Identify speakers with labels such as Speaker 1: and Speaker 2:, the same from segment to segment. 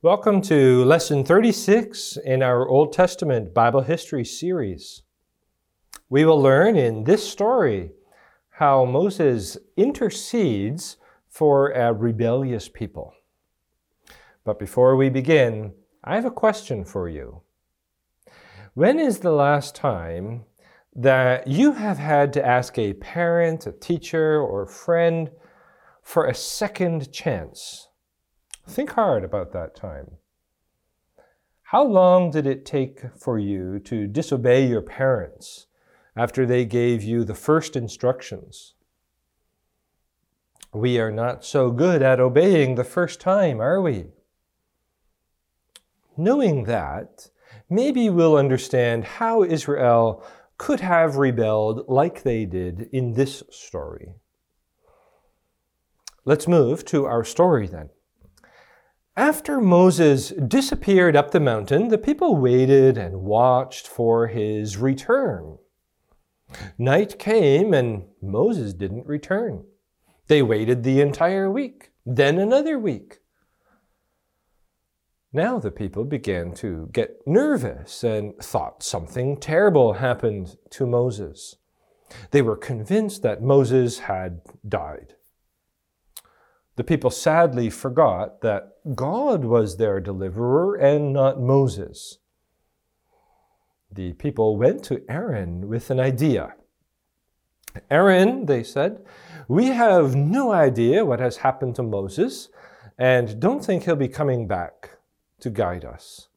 Speaker 1: Welcome to Lesson 36 in our Old Testament Bible History series. We will learn in this story how Moses intercedes for a rebellious people. But before we begin, I have a question for you. When is the last time that you have had to ask a parent, a teacher, or a friend for a second chance? Think hard about that time. How long did it take for you to disobey your parents after they gave you the first instructions? We are not so good at obeying the first time, are we? Knowing that, maybe we'll understand how Israel could have rebelled like they did in this story. Let's move to our story then. After Moses disappeared up the mountain, the people waited and watched for his return. Night came and Moses didn't return. They waited the entire week, then another week. Now the people began to get nervous and thought something terrible happened to Moses. They were convinced that Moses had died the people sadly forgot that God was their deliverer and not Moses. The people went to Aaron with an idea. Aaron, they said, we have no idea what has happened to Moses and don't think he'll be coming back to guide us.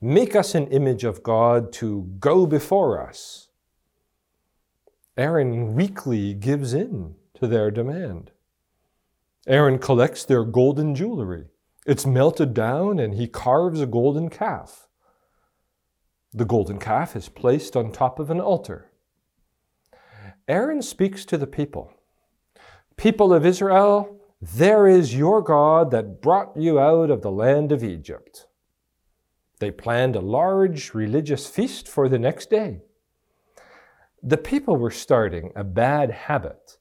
Speaker 1: Make us an image of God to go before us. Aaron weakly gives in to their demand. Aaron collects their golden jewelry. It's melted down and he carves a golden calf. The golden calf is placed on top of an altar. Aaron speaks to the people People of Israel, there is your God that brought you out of the land of Egypt. They planned a large religious feast for the next day. The people were starting a bad habit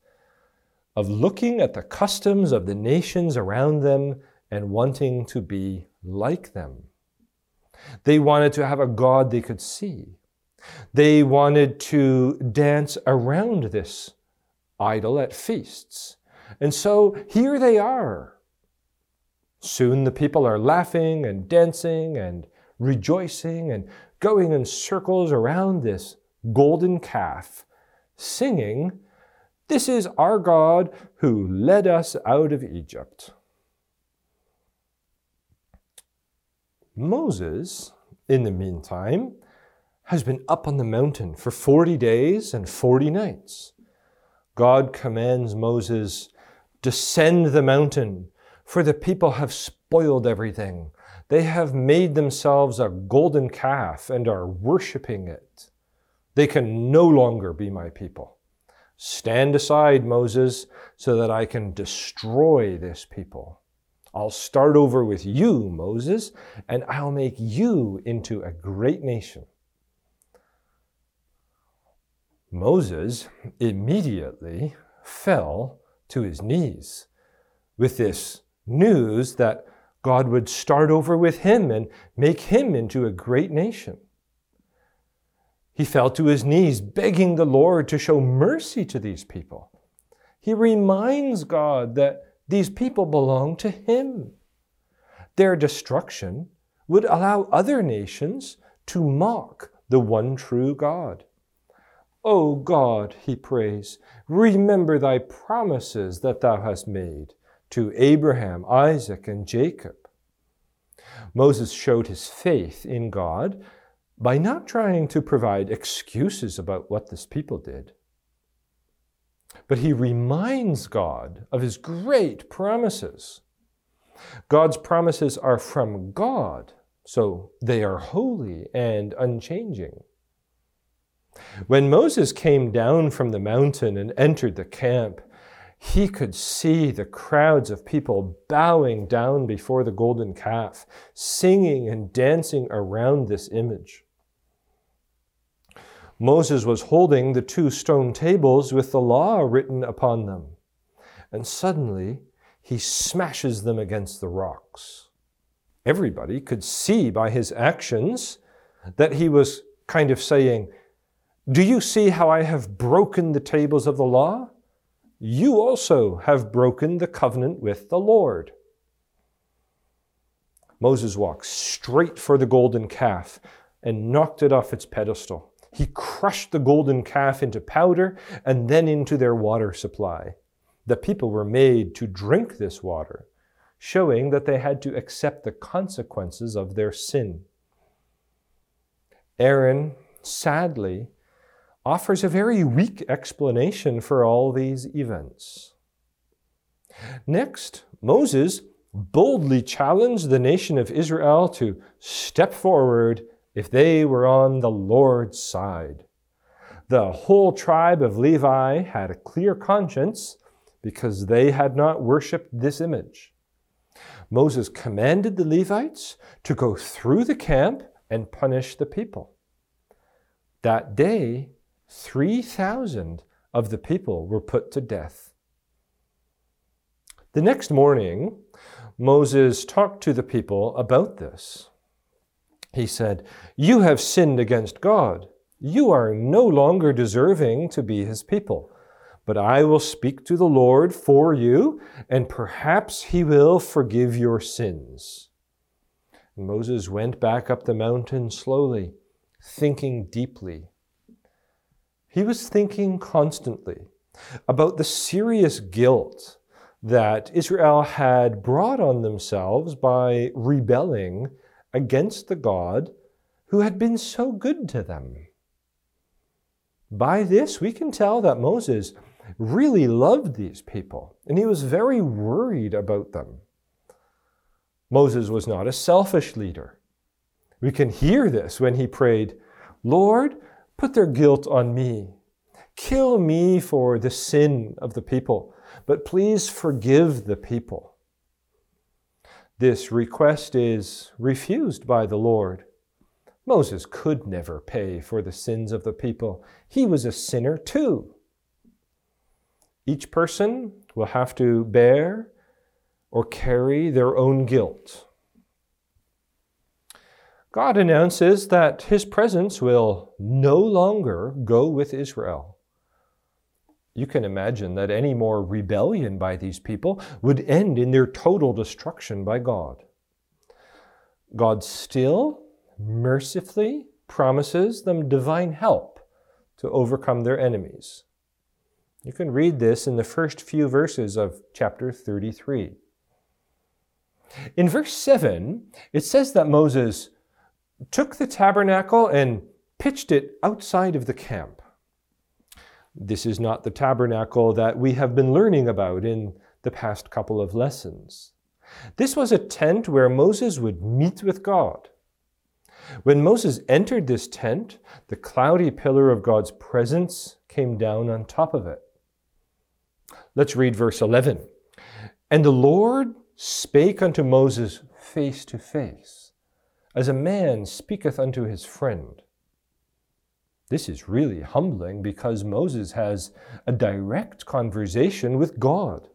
Speaker 1: of looking at the customs of the nations around them and wanting to be like them. They wanted to have a God they could see. They wanted to dance around this idol at feasts. And so here they are. Soon the people are laughing and dancing and rejoicing and going in circles around this golden calf, singing this is our God who led us out of Egypt. Moses, in the meantime, has been up on the mountain for 40 days and 40 nights. God commands Moses, Descend the mountain, for the people have spoiled everything. They have made themselves a golden calf and are worshiping it. They can no longer be my people. Stand aside, Moses, so that I can destroy this people. I'll start over with you, Moses, and I'll make you into a great nation. Moses immediately fell to his knees with this news that God would start over with him and make him into a great nation. He fell to his knees, begging the Lord to show mercy to these people. He reminds God that these people belong to him. Their destruction would allow other nations to mock the one true God. O oh God, he prays, remember thy promises that thou hast made to Abraham, Isaac, and Jacob. Moses showed his faith in God by not trying to provide excuses about what this people did. But he reminds God of his great promises. God's promises are from God, so they are holy and unchanging. When Moses came down from the mountain and entered the camp, he could see the crowds of people bowing down before the golden calf, singing and dancing around this image. Moses was holding the two stone tables with the law written upon them, and suddenly he smashes them against the rocks. Everybody could see by his actions that he was kind of saying, Do you see how I have broken the tables of the law? You also have broken the covenant with the Lord. Moses walked straight for the golden calf and knocked it off its pedestal. He crushed the golden calf into powder and then into their water supply. The people were made to drink this water, showing that they had to accept the consequences of their sin. Aaron, sadly, offers a very weak explanation for all these events. Next, Moses boldly challenged the nation of Israel to step forward if they were on the Lord's side. The whole tribe of Levi had a clear conscience because they had not worshiped this image. Moses commanded the Levites to go through the camp and punish the people. That day, 3,000 of the people were put to death. The next morning, Moses talked to the people about this. He said, You have sinned against God. You are no longer deserving to be his people. But I will speak to the Lord for you, and perhaps he will forgive your sins. Moses went back up the mountain slowly, thinking deeply. He was thinking constantly about the serious guilt that Israel had brought on themselves by rebelling against the God who had been so good to them. By this, we can tell that Moses really loved these people, and he was very worried about them. Moses was not a selfish leader. We can hear this when he prayed, Lord, put their guilt on me. Kill me for the sin of the people, but please forgive the people. This request is refused by the Lord. Moses could never pay for the sins of the people. He was a sinner too. Each person will have to bear or carry their own guilt. God announces that his presence will no longer go with Israel. You can imagine that any more rebellion by these people would end in their total destruction by God. God still mercifully promises them divine help to overcome their enemies. You can read this in the first few verses of chapter 33. In verse 7, it says that Moses took the tabernacle and pitched it outside of the camp. This is not the tabernacle that we have been learning about in the past couple of lessons. This was a tent where Moses would meet with God. When Moses entered this tent, the cloudy pillar of God's presence came down on top of it. Let's read verse 11. And the Lord spake unto Moses face to face, as a man speaketh unto his friend. This is really humbling because Moses has a direct conversation with God.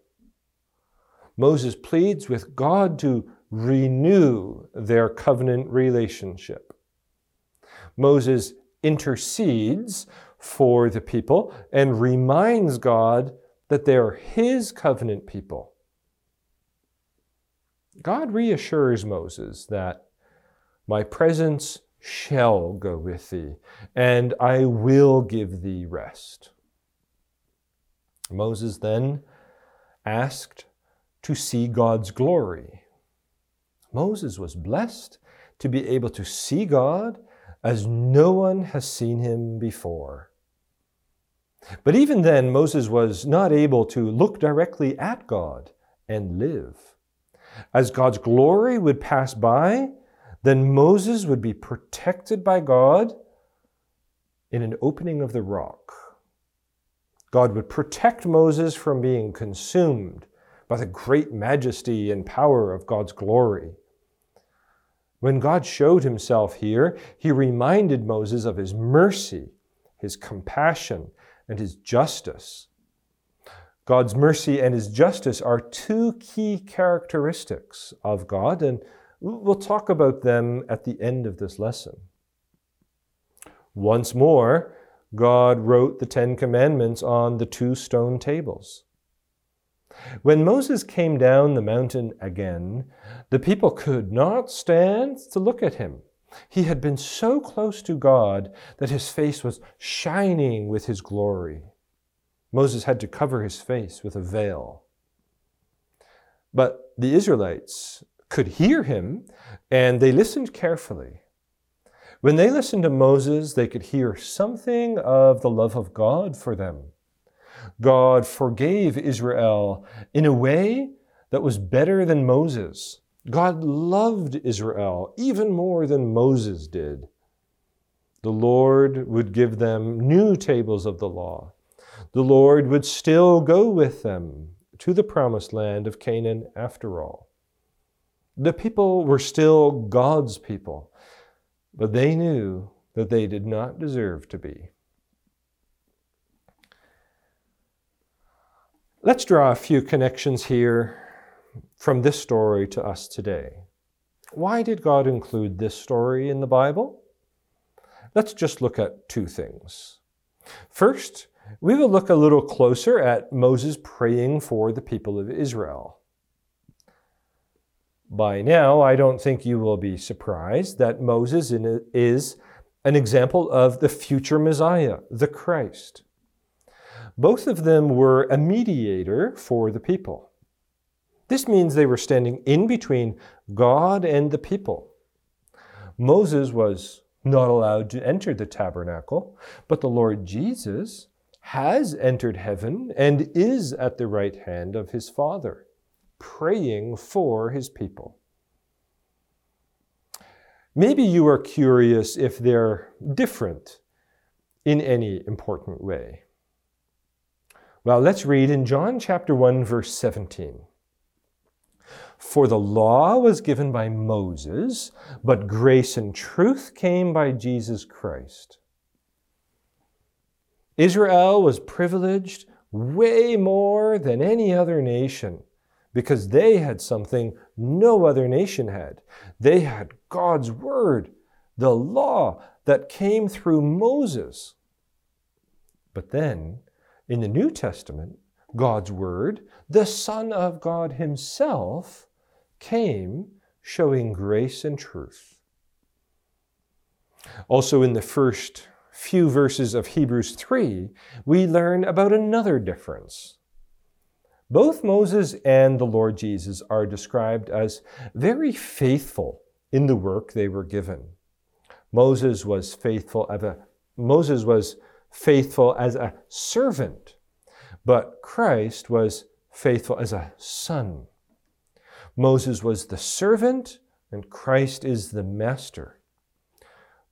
Speaker 1: Moses pleads with God to renew their covenant relationship. Moses intercedes for the people and reminds God that they are his covenant people. God reassures Moses that my presence shall go with thee, and I will give thee rest. Moses then asked to see God's glory. Moses was blessed to be able to see God as no one has seen him before. But even then, Moses was not able to look directly at God and live. As God's glory would pass by, then Moses would be protected by God in an opening of the rock. God would protect Moses from being consumed by the great majesty and power of God's glory. When God showed himself here, he reminded Moses of his mercy, his compassion, and his justice. God's mercy and his justice are two key characteristics of God, and We'll talk about them at the end of this lesson. Once more, God wrote the Ten Commandments on the two stone tables. When Moses came down the mountain again, the people could not stand to look at him. He had been so close to God that his face was shining with his glory. Moses had to cover his face with a veil. But the Israelites could hear him and they listened carefully. When they listened to Moses, they could hear something of the love of God for them. God forgave Israel in a way that was better than Moses. God loved Israel even more than Moses did. The Lord would give them new tables of the law. The Lord would still go with them to the promised land of Canaan after all. The people were still God's people, but they knew that they did not deserve to be. Let's draw a few connections here from this story to us today. Why did God include this story in the Bible? Let's just look at two things. First, we will look a little closer at Moses praying for the people of Israel. By now, I don't think you will be surprised that Moses is an example of the future Messiah, the Christ. Both of them were a mediator for the people. This means they were standing in between God and the people. Moses was not allowed to enter the tabernacle, but the Lord Jesus has entered heaven and is at the right hand of his Father, praying for his people. Maybe you are curious if they're different in any important way. Well, let's read in John chapter 1, verse 17. For the law was given by Moses, but grace and truth came by Jesus Christ. Israel was privileged way more than any other nation because they had something no other nation had. They had God's word, the law that came through Moses. But then in the New Testament, God's Word, the Son of God Himself, came showing grace and truth. Also, in the first few verses of Hebrews 3, we learn about another difference. Both Moses and the Lord Jesus are described as very faithful in the work they were given. Moses was faithful as a, Moses was faithful as a servant, but Christ was faithful as a son. Moses was the servant, and Christ is the master.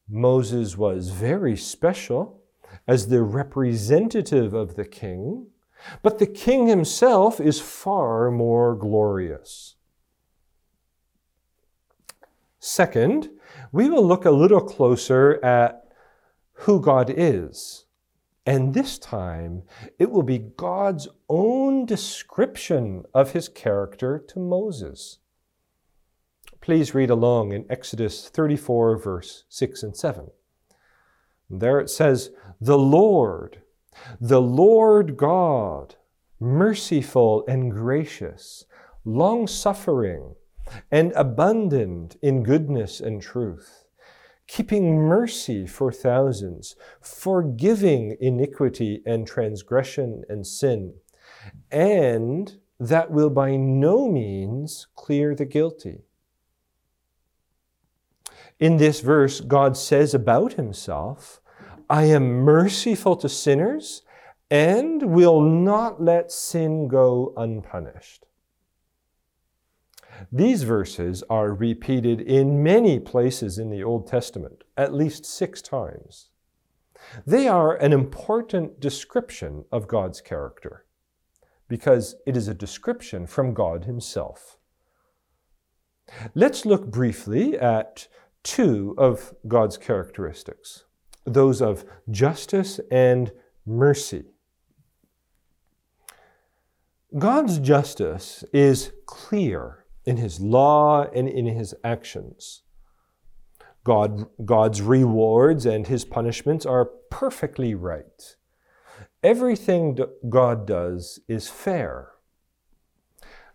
Speaker 1: Moses was very special as the representative of the king, but the king himself is far more glorious. Second, we will look a little closer at who God is. And this time, it will be God's own description of his character to Moses. Please read along in Exodus 34, verse 6 and 7. There it says, The Lord, the Lord God, merciful and gracious, long suffering, and abundant in goodness and truth keeping mercy for thousands, forgiving iniquity and transgression and sin, and that will by no means clear the guilty. In this verse, God says about himself, I am merciful to sinners and will not let sin go unpunished. These verses are repeated in many places in the Old Testament, at least six times. They are an important description of God's character because it is a description from God Himself. Let's look briefly at two of God's characteristics those of justice and mercy. God's justice is clear in his law and in his actions. God, God's rewards and his punishments are perfectly right. Everything God does is fair.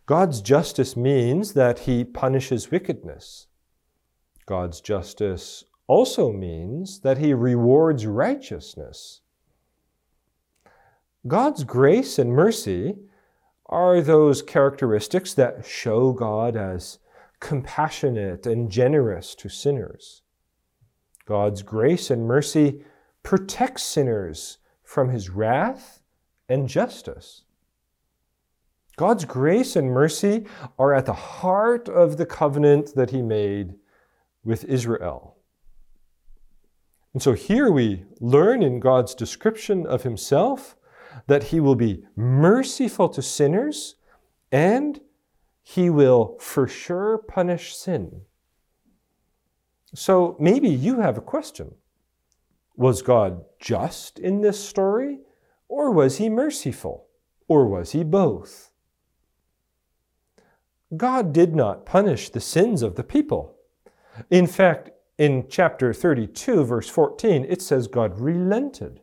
Speaker 1: God's justice means that he punishes wickedness. God's justice also means that he rewards righteousness. God's grace and mercy are those characteristics that show God as compassionate and generous to sinners. God's grace and mercy protects sinners from his wrath and justice. God's grace and mercy are at the heart of the covenant that he made with Israel. And so here we learn in God's description of himself that he will be merciful to sinners and he will for sure punish sin. So maybe you have a question. Was God just in this story, or was he merciful, or was he both? God did not punish the sins of the people. In fact, in chapter 32, verse 14, it says God relented.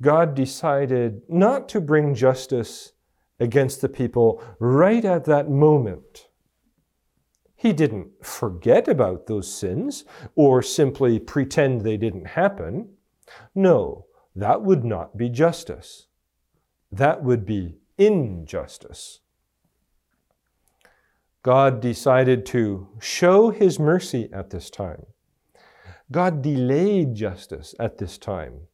Speaker 1: God decided not to bring justice against the people right at that moment. He didn't forget about those sins or simply pretend they didn't happen. No, that would not be justice. That would be injustice. God decided to show his mercy at this time. God delayed justice at this time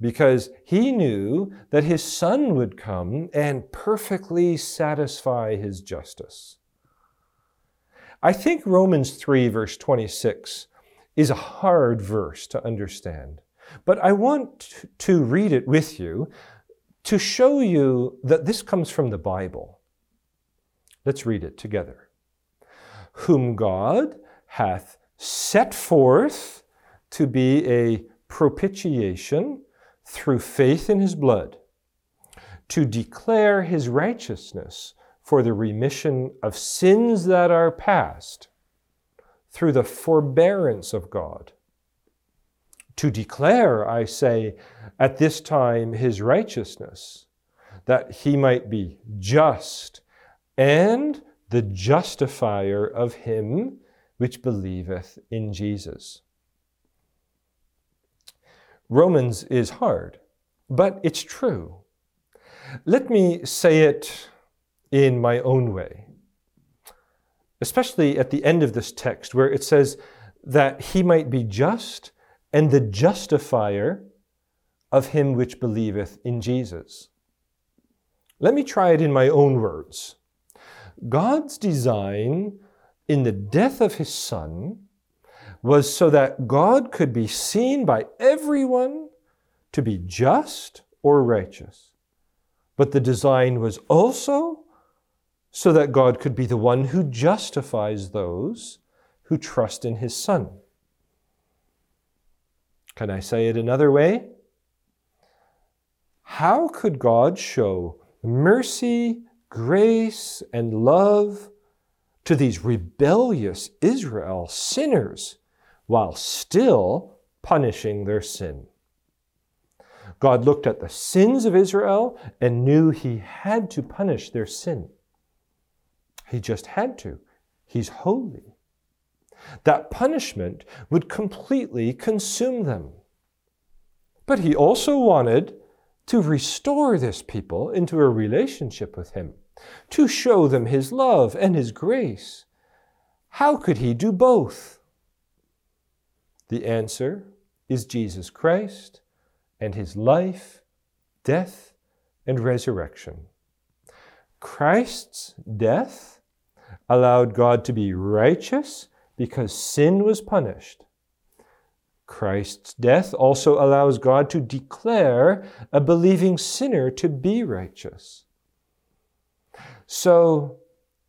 Speaker 1: because he knew that his son would come and perfectly satisfy his justice. I think Romans 3, verse 26, is a hard verse to understand, but I want to read it with you to show you that this comes from the Bible. Let's read it together. Whom God hath set forth to be a propitiation through faith in his blood to declare his righteousness for the remission of sins that are past through the forbearance of God. To declare, I say, at this time his righteousness, that he might be just and the justifier of him which believeth in Jesus. Romans is hard, but it's true. Let me say it in my own way, especially at the end of this text where it says that he might be just and the justifier of him which believeth in Jesus. Let me try it in my own words. God's design in the death of his Son was so that God could be seen by everyone to be just or righteous. But the design was also so that God could be the one who justifies those who trust in his Son. Can I say it another way? How could God show mercy, grace, and love to these rebellious Israel sinners while still punishing their sin. God looked at the sins of Israel and knew he had to punish their sin. He just had to. He's holy. That punishment would completely consume them. But he also wanted to restore this people into a relationship with him, to show them his love and his grace. How could he do both? The answer is Jesus Christ and his life, death, and resurrection. Christ's death allowed God to be righteous because sin was punished. Christ's death also allows God to declare a believing sinner to be righteous. So,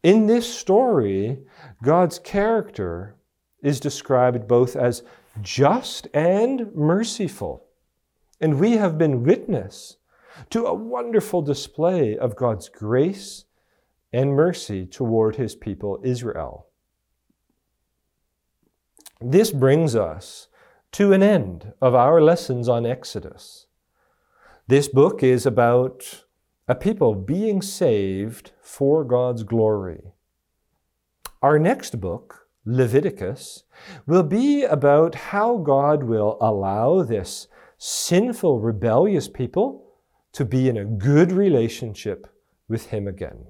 Speaker 1: in this story, God's character is described both as just and merciful. And we have been witness to a wonderful display of God's grace and mercy toward his people Israel. This brings us to an end of our lessons on Exodus. This book is about a people being saved for God's glory. Our next book, Leviticus, will be about how God will allow this sinful, rebellious people to be in a good relationship with Him again.